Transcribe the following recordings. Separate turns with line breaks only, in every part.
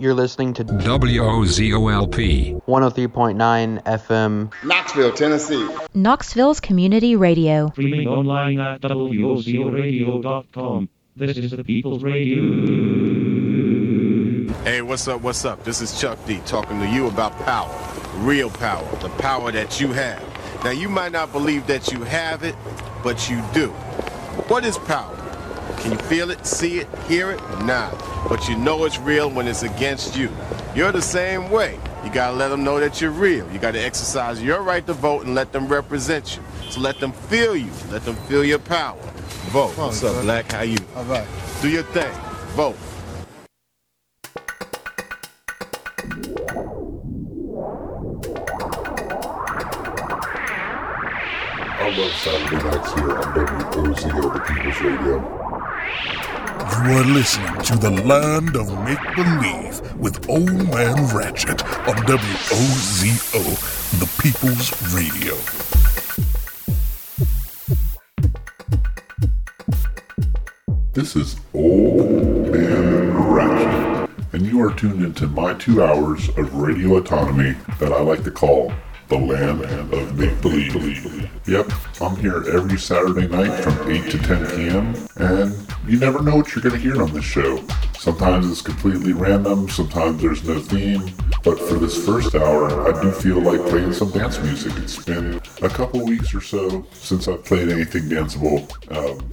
You're listening to
WOZOLP
103.9 FM,
Knoxville, Tennessee.
Knoxville's Community Radio.
Streaming online at WOZORadio.com. This is the People's Radio.
Hey, what's up? What's up? This is Chuck D talking to you about power, real power, the power that you have. Now, you might not believe that you have it, but you do. What is power? Can you feel it, see it, hear it? Nah. But you know it's real when it's against you. You're the same way. You gotta let them know that you're real. You gotta exercise your right to vote and let them represent you. So let them feel you. Let them feel your power. Vote. What's up, Black? How you?
All right.
Do your thing. Vote.
I love Saturday nights here on WOZO, the People's Radio.
You are listening to the Land of Make Believe with Old Man Ratchet on WOZO, the People's Radio.
This is Old Man Ratchet, and you are tuned into my two hours of radio autonomy that I like to call the land of make believe. Yep, I'm here every Saturday night from 8 to 10 p.m., and you never know what you're going to hear on this show. Sometimes it's completely random, sometimes there's no theme, but for this first hour, I do feel like playing some dance music. It's been a couple weeks or so since I've played anything danceable, um,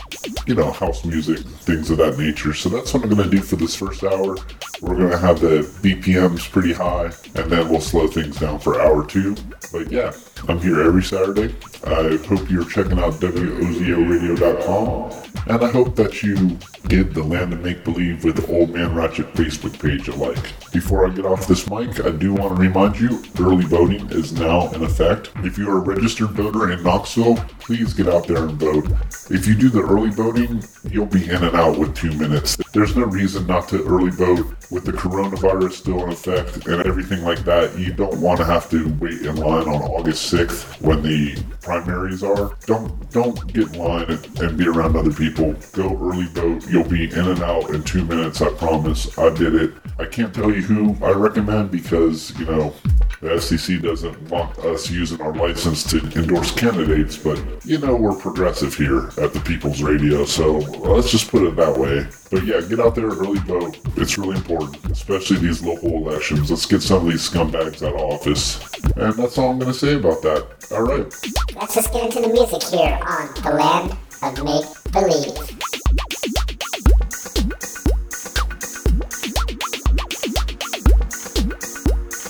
you know, house music, things of that nature. So that's what I'm going to do for this first hour. We're going to have the BPMs pretty high, and then we'll slow things down for hour two. But yeah, I'm here every Saturday. I hope you're checking out WOZORadio.com. And I hope that you give the Land of Make Believe with Old Man Ratchet Facebook page a like. Before I get off this mic, I do want to remind you early voting is now in effect. If you are a registered voter in Knoxville, please get out there and vote. If you do the early voting, you'll be in and out with two minutes. There's no reason not to early vote with the coronavirus still in effect and everything like that. You don't want to have to wait in line on August 6th when the primaries are. Don't don't get in line and, and be around other people. Go early vote. You'll be in and out in two minutes. I promise. I did it. I can't tell you who I recommend because you know the FCC doesn't want us using our license to endorse candidates, but you know we're progressive here at the People's Radio, so let's just put it that way. But yeah, get out there early vote. It's really important, especially these local elections. Let's get some of these scumbags out of office. And that's all I'm going to say about that. All right.
Let's just get into the music here on the land of make believe.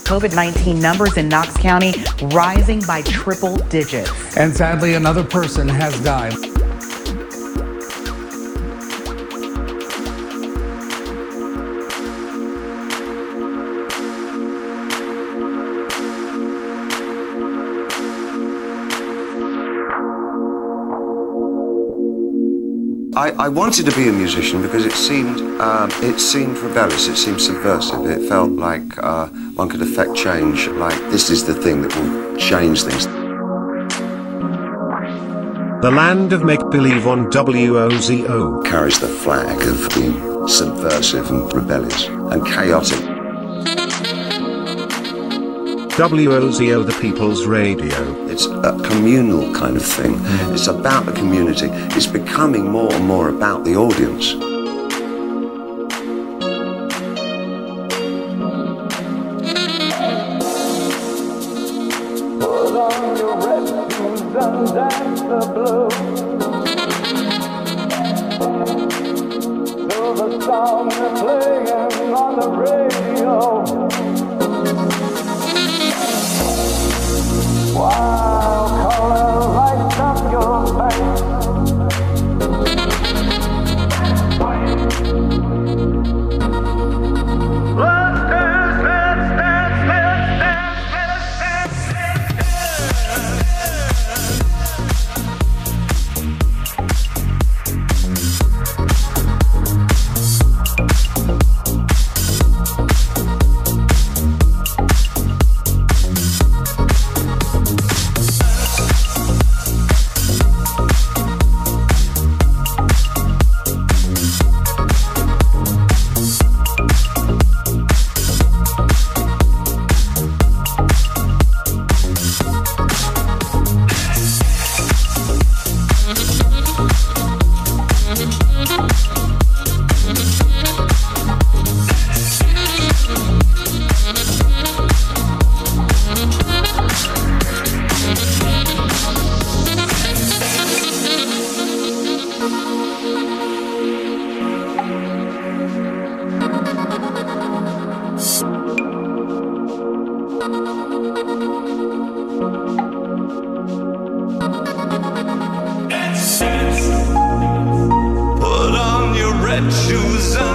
COVID 19 numbers in Knox County rising by triple digits.
And sadly, another person has died.
I, I wanted to be a musician because it seemed um, it seemed rebellious, it seemed subversive. It felt like uh, one could affect change. Like this is the thing that will change things.
The Land of Make Believe on WOZO
carries the flag of being subversive and rebellious and chaotic.
WOZO, the People's Radio.
It's a communal kind of thing. It's about the community. It's becoming more and more about the audience.
I choose.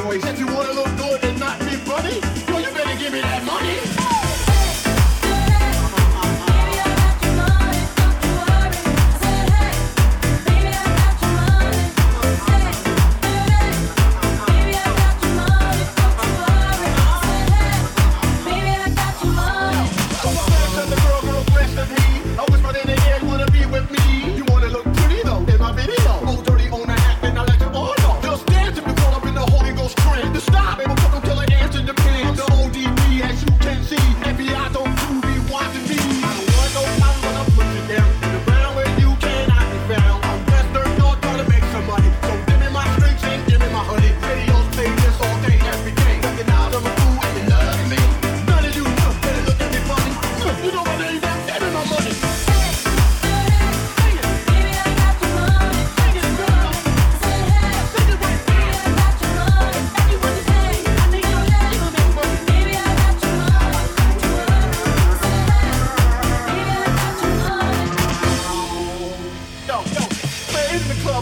noise.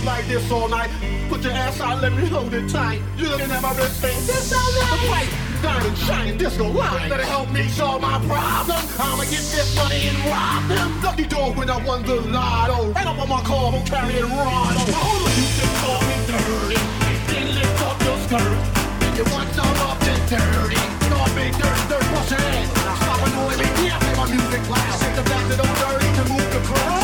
like this all night. Put your ass out, let me hold it tight. You looking at my wrist thing? This all night. The diamond shining disco light. Better help me solve my problem. I'ma get this money and rob them. Lucky dog when I won the lotto. And I'm on my car, I'm carrying Ronald. Hold of you can call me dirty. Then lift up your skirt. If you want some up and dirty. Call me dirt, dirt, what's your ass? Stop annoying me, yeah, play my music loud. Take the back to the dirty to move the crowd.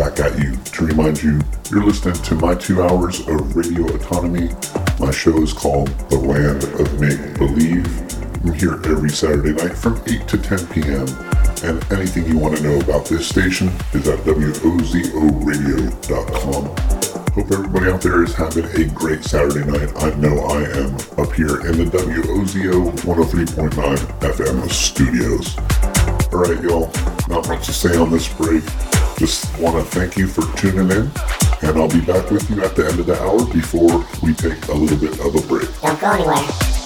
Back at you to remind you you're listening to my two hours of radio autonomy. My show is called The Land of Make Believe. I'm here every Saturday night from 8 to 10 p.m. And anything you want to know about this station is at WOZORadio.com. Hope everybody out there is having a great Saturday night. I know I am up here in the WOZO 103.9 FM studios. All right, y'all. Not much to say on this break. Just want to thank you for tuning in, and I'll be back with you at the end of the hour before we take a little bit of a break.
Don't go anywhere.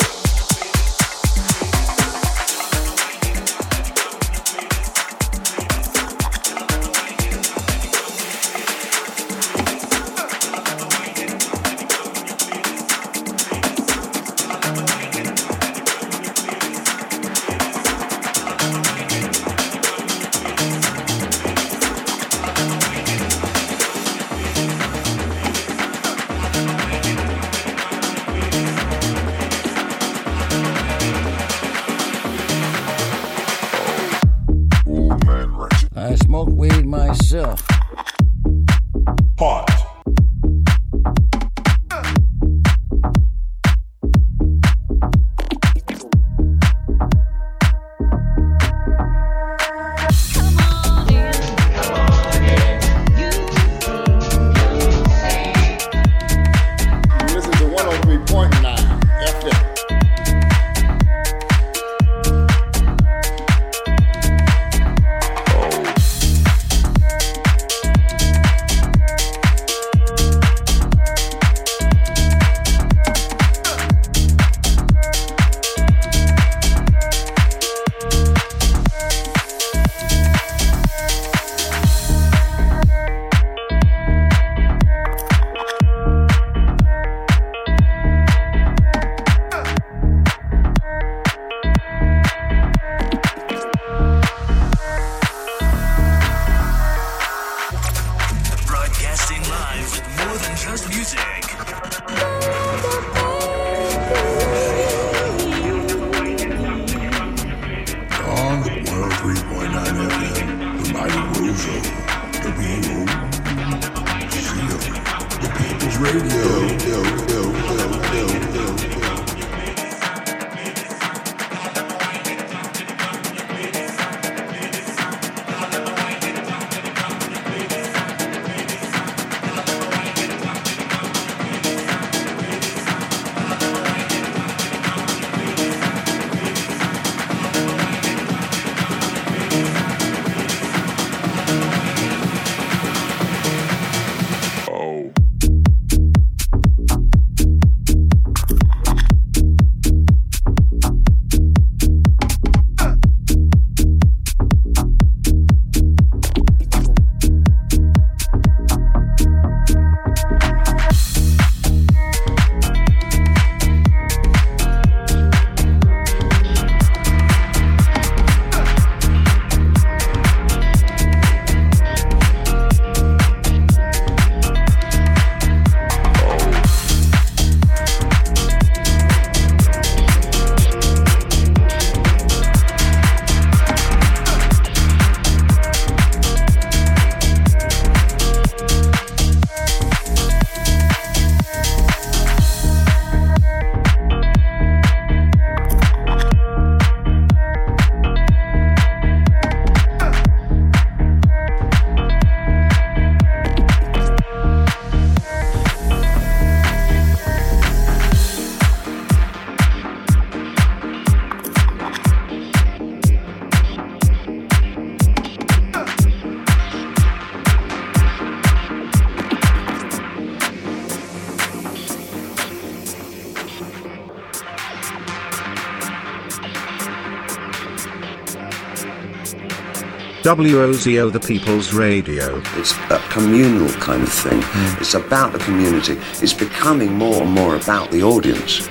WOZO, the People's Radio.
It's a communal kind of thing. Hmm. It's about the community. It's becoming more and more about the audience.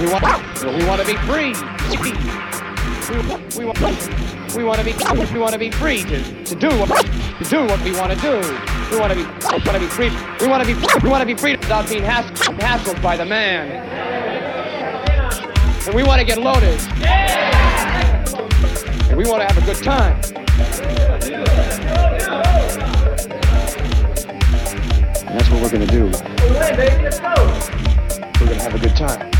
We want, we want to be free. We, we, want, we want to be we want to be free to, to do what to do what we want to do. We want to be want to be free. We want to be we want to be free without being hassled, hassled by the man. And we want to get loaded. And we want to have a good time. And that's what we're gonna do. We're gonna have a good time.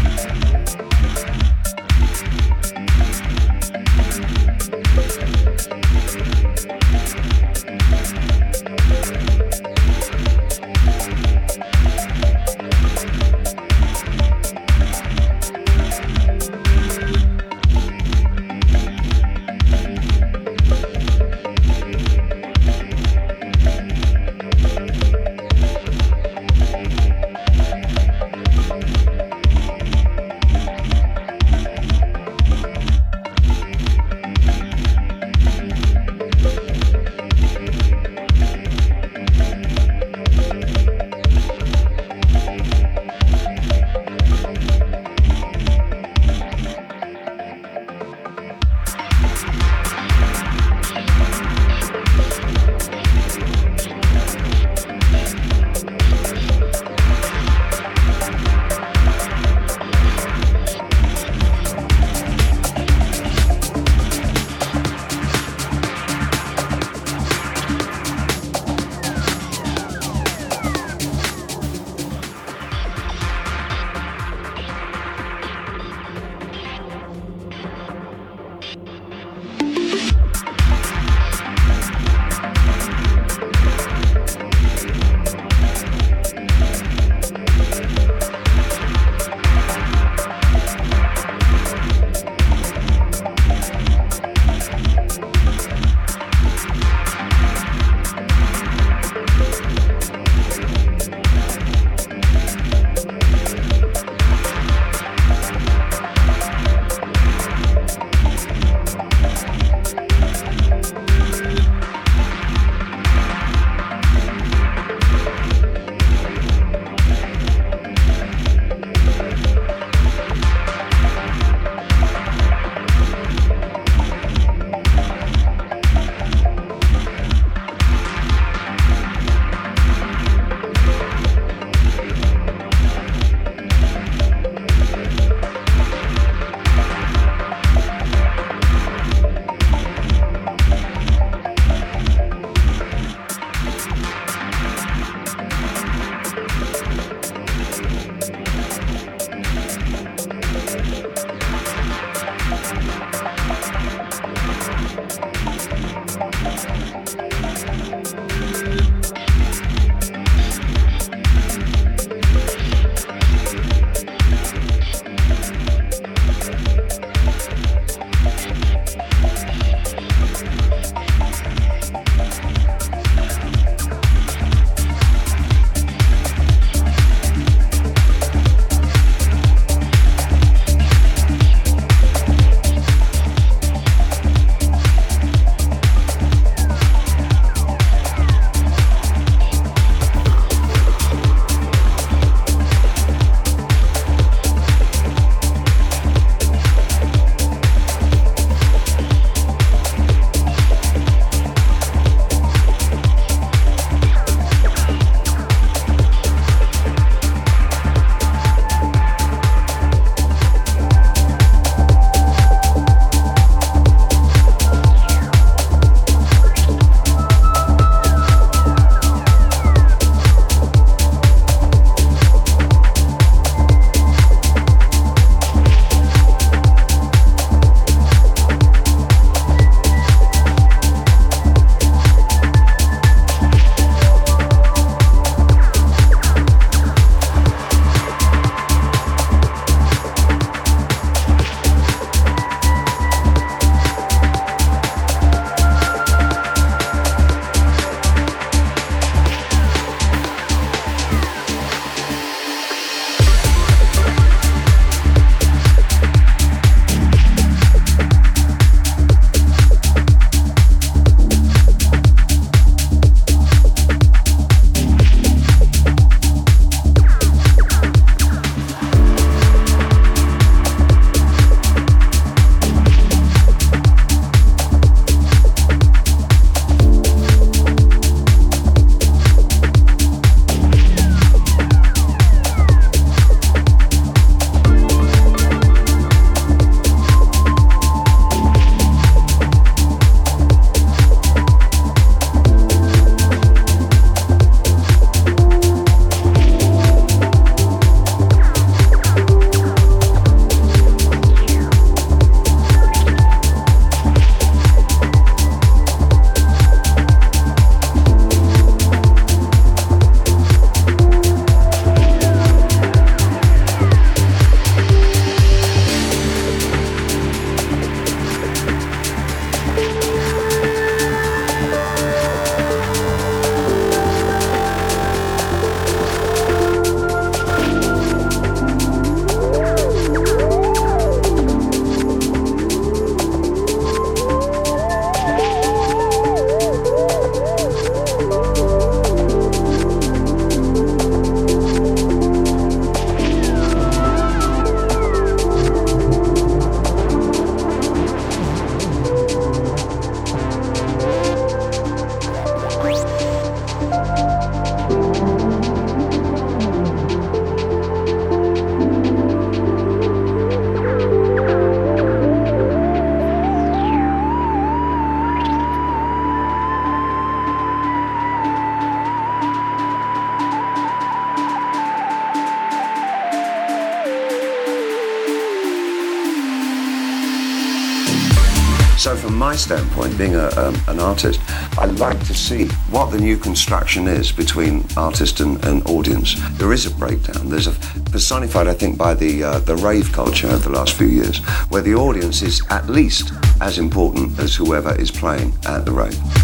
Standpoint, being a, um, an artist, I like to see what the new construction is between artist and, and audience. There is a breakdown. There's a personified, I think, by the uh, the rave culture of the last few years, where the audience is at least as important as whoever is playing at the rave.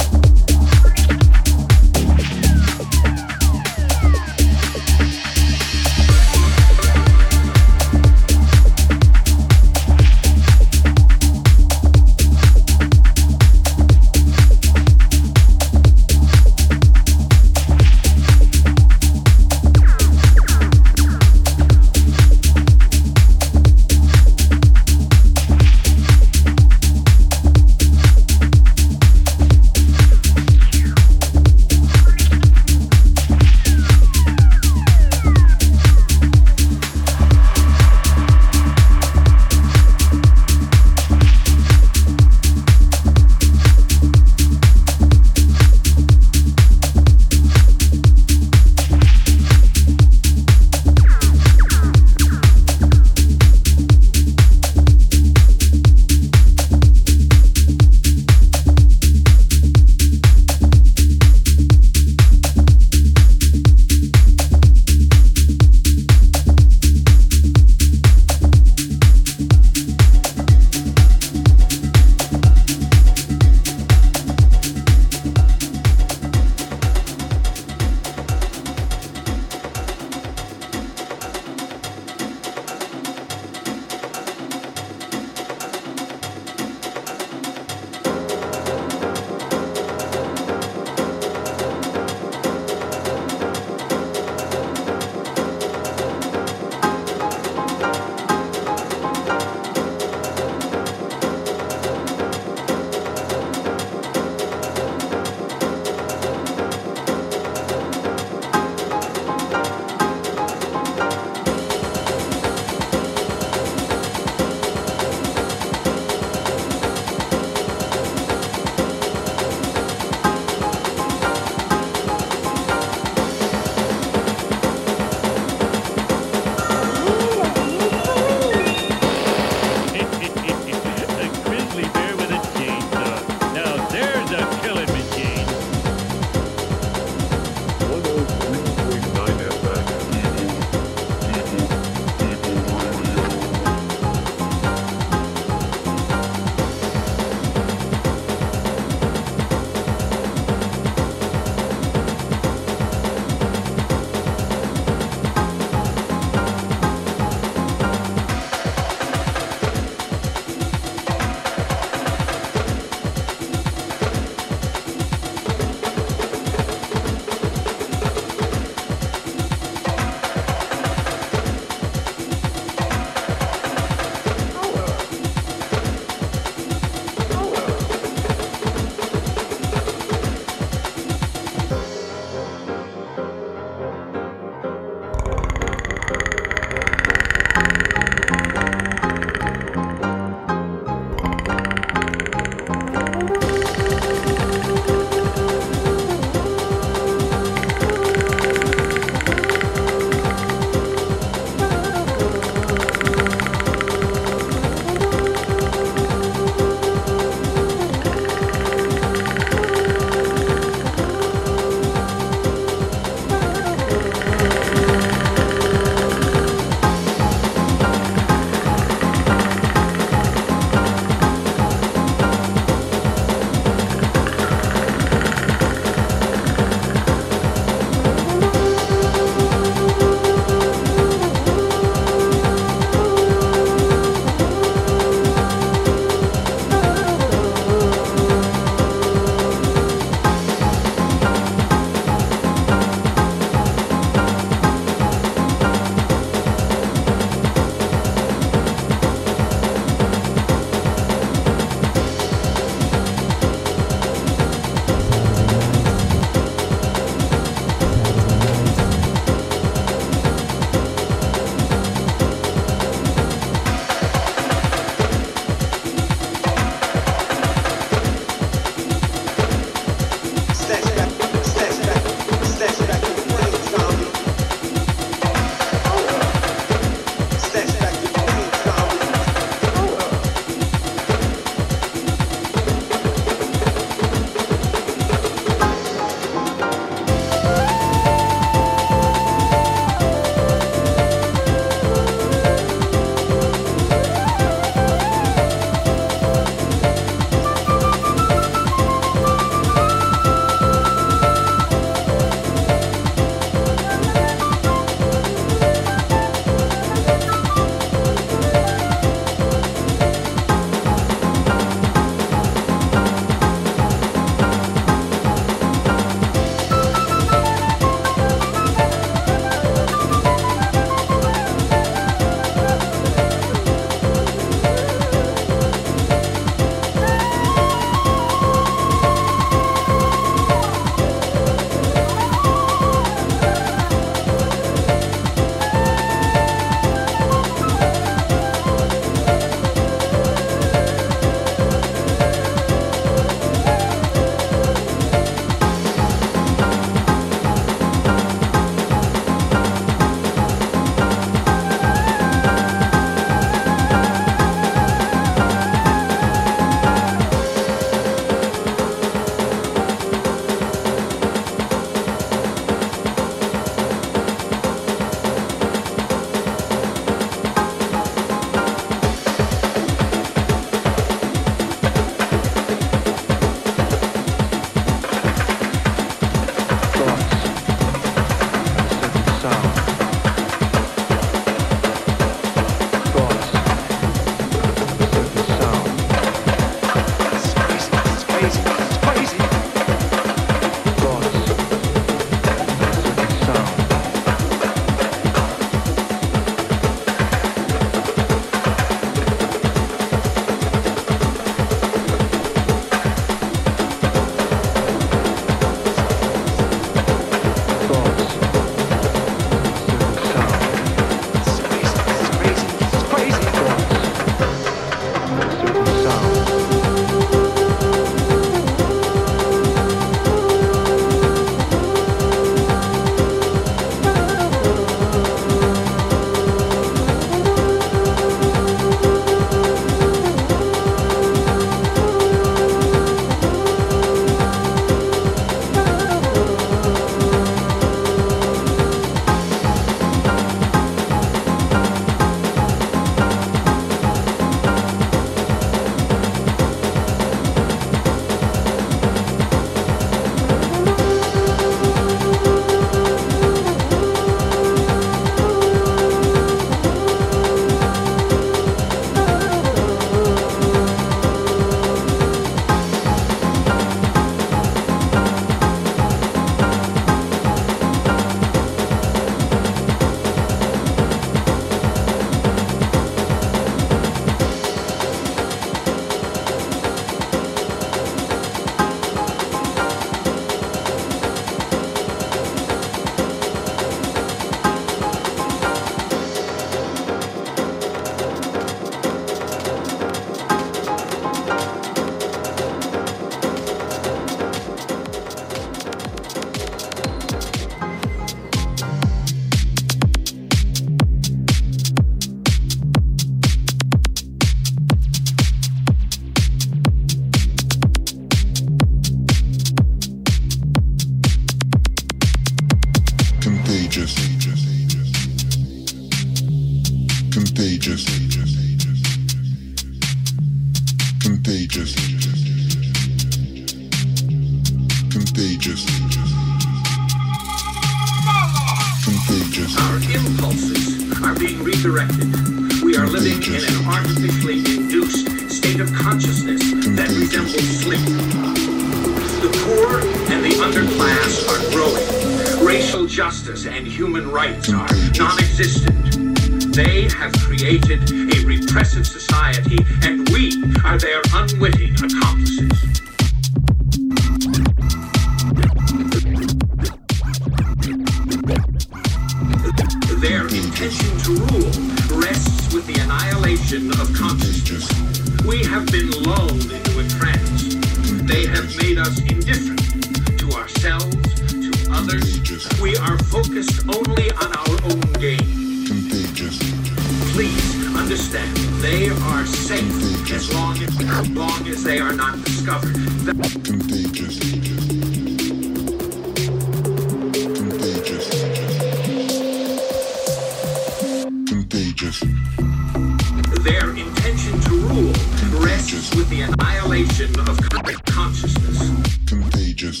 the annihilation of consciousness. Contagious.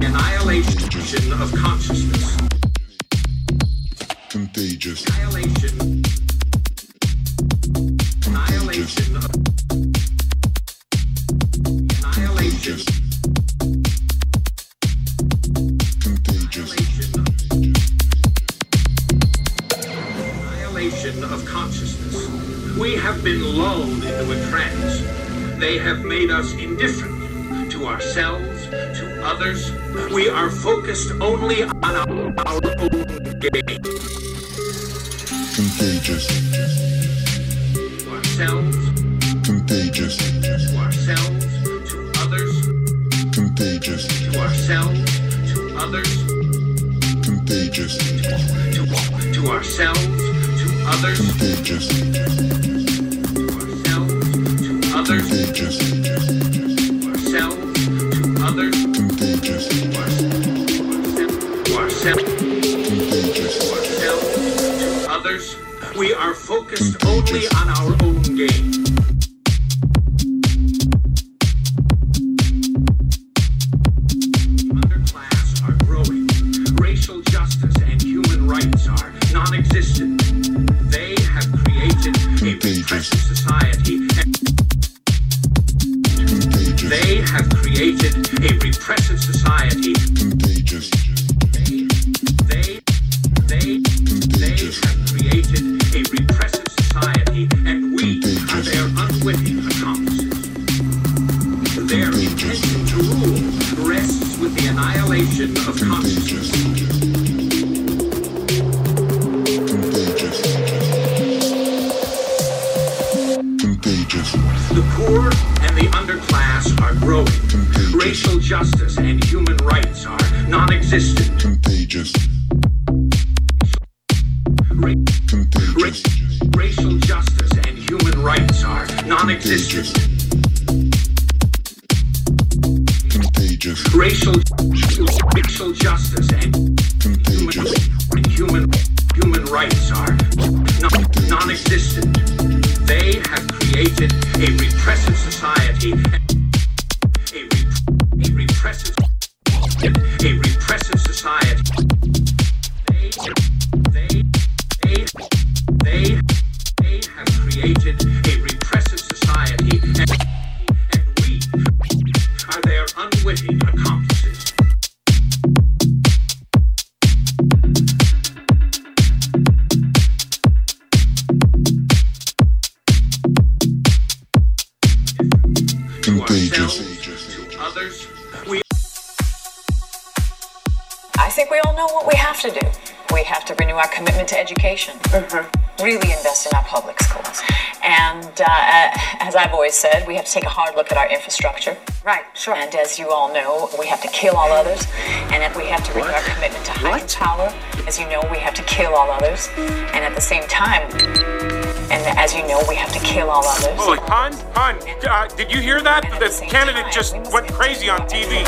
Annihilation of consciousness. Contagious. Annihilation The poor and the underclass are growing. Racial justice and human rights are non existent.
we have to take a hard look at our infrastructure. Right, sure. And as you all know, we have to kill all others, and that we have to renew our commitment to higher power. As you know, we have to kill all others, and at the same time, and as you know, we have to kill all others. Holy, hon,
hon, uh, did you hear that? The, candidate time, just we went crazy on TV.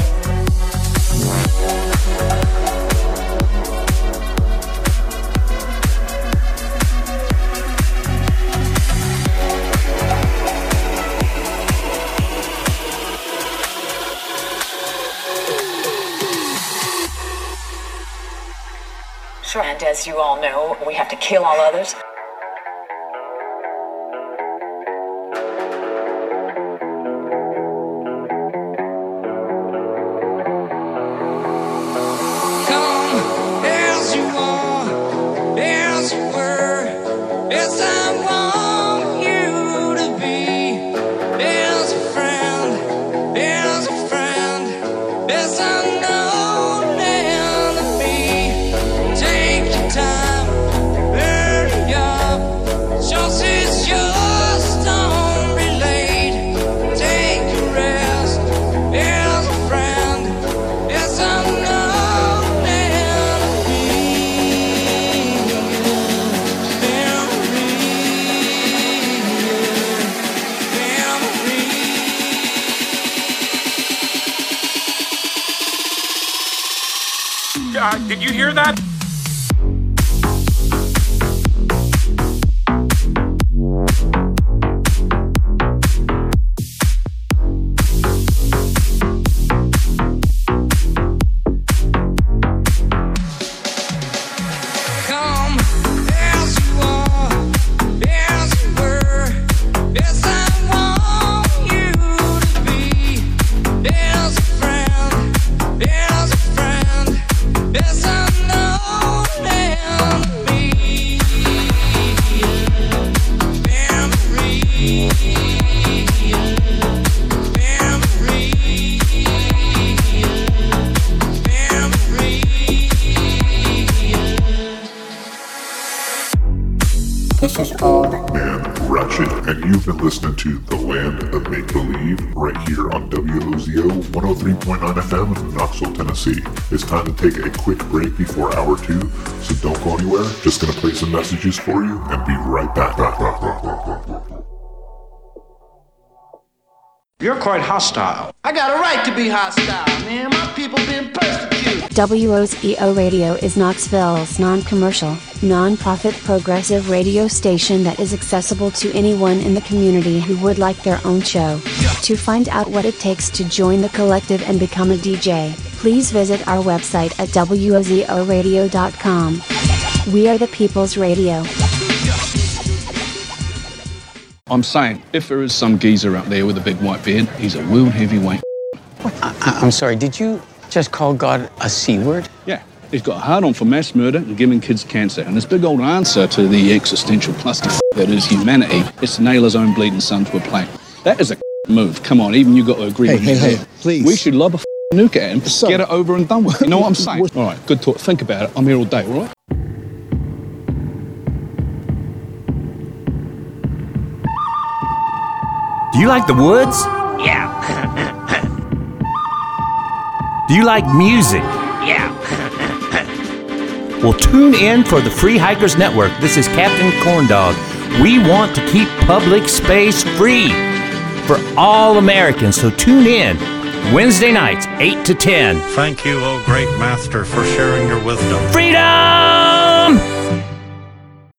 And as you all know, we have to kill all others.
You've been listening to The Land of Make Believe right here on WOZO 103.9 FM in Knoxville, Tennessee. It's time to take a quick break before hour two, so don't go anywhere. Just gonna play some messages for you and be right back.
You're quite hostile. I got a right to be hostile, man. My people been persecuted.
WOZO Radio is Knoxville's non commercial, non profit progressive radio station that is accessible to anyone in the community who would like their own show. To find out what it takes to join the collective and become a DJ, please visit our website at WOZORadio.com. We are the People's Radio.
I'm saying, if there is some geezer out there with a big white beard, he's a world heavyweight.
I- I'm sorry, did you just call God a C word?
Yeah, he's got a hard on for mass murder and giving kids cancer. And his big old answer to the existential cluster that is humanity is to nail his own bleeding son to a plate. That is a move. Come on, even you got to agree Hey, with hey, me hey, there.
please. We
should lob a nuke at him, get it over and done with. You know what I'm saying? all right, good talk. Think about it. I'm here all day, all right? Do you like the
woods? Yeah. Do you like music? yeah. Well, tune in for the Free Hikers Network. This is Captain Corndog. We want to keep public space free for all Americans, so tune in Wednesday nights, 8 to 10.
Thank you, O great master, for sharing your wisdom. Freedom!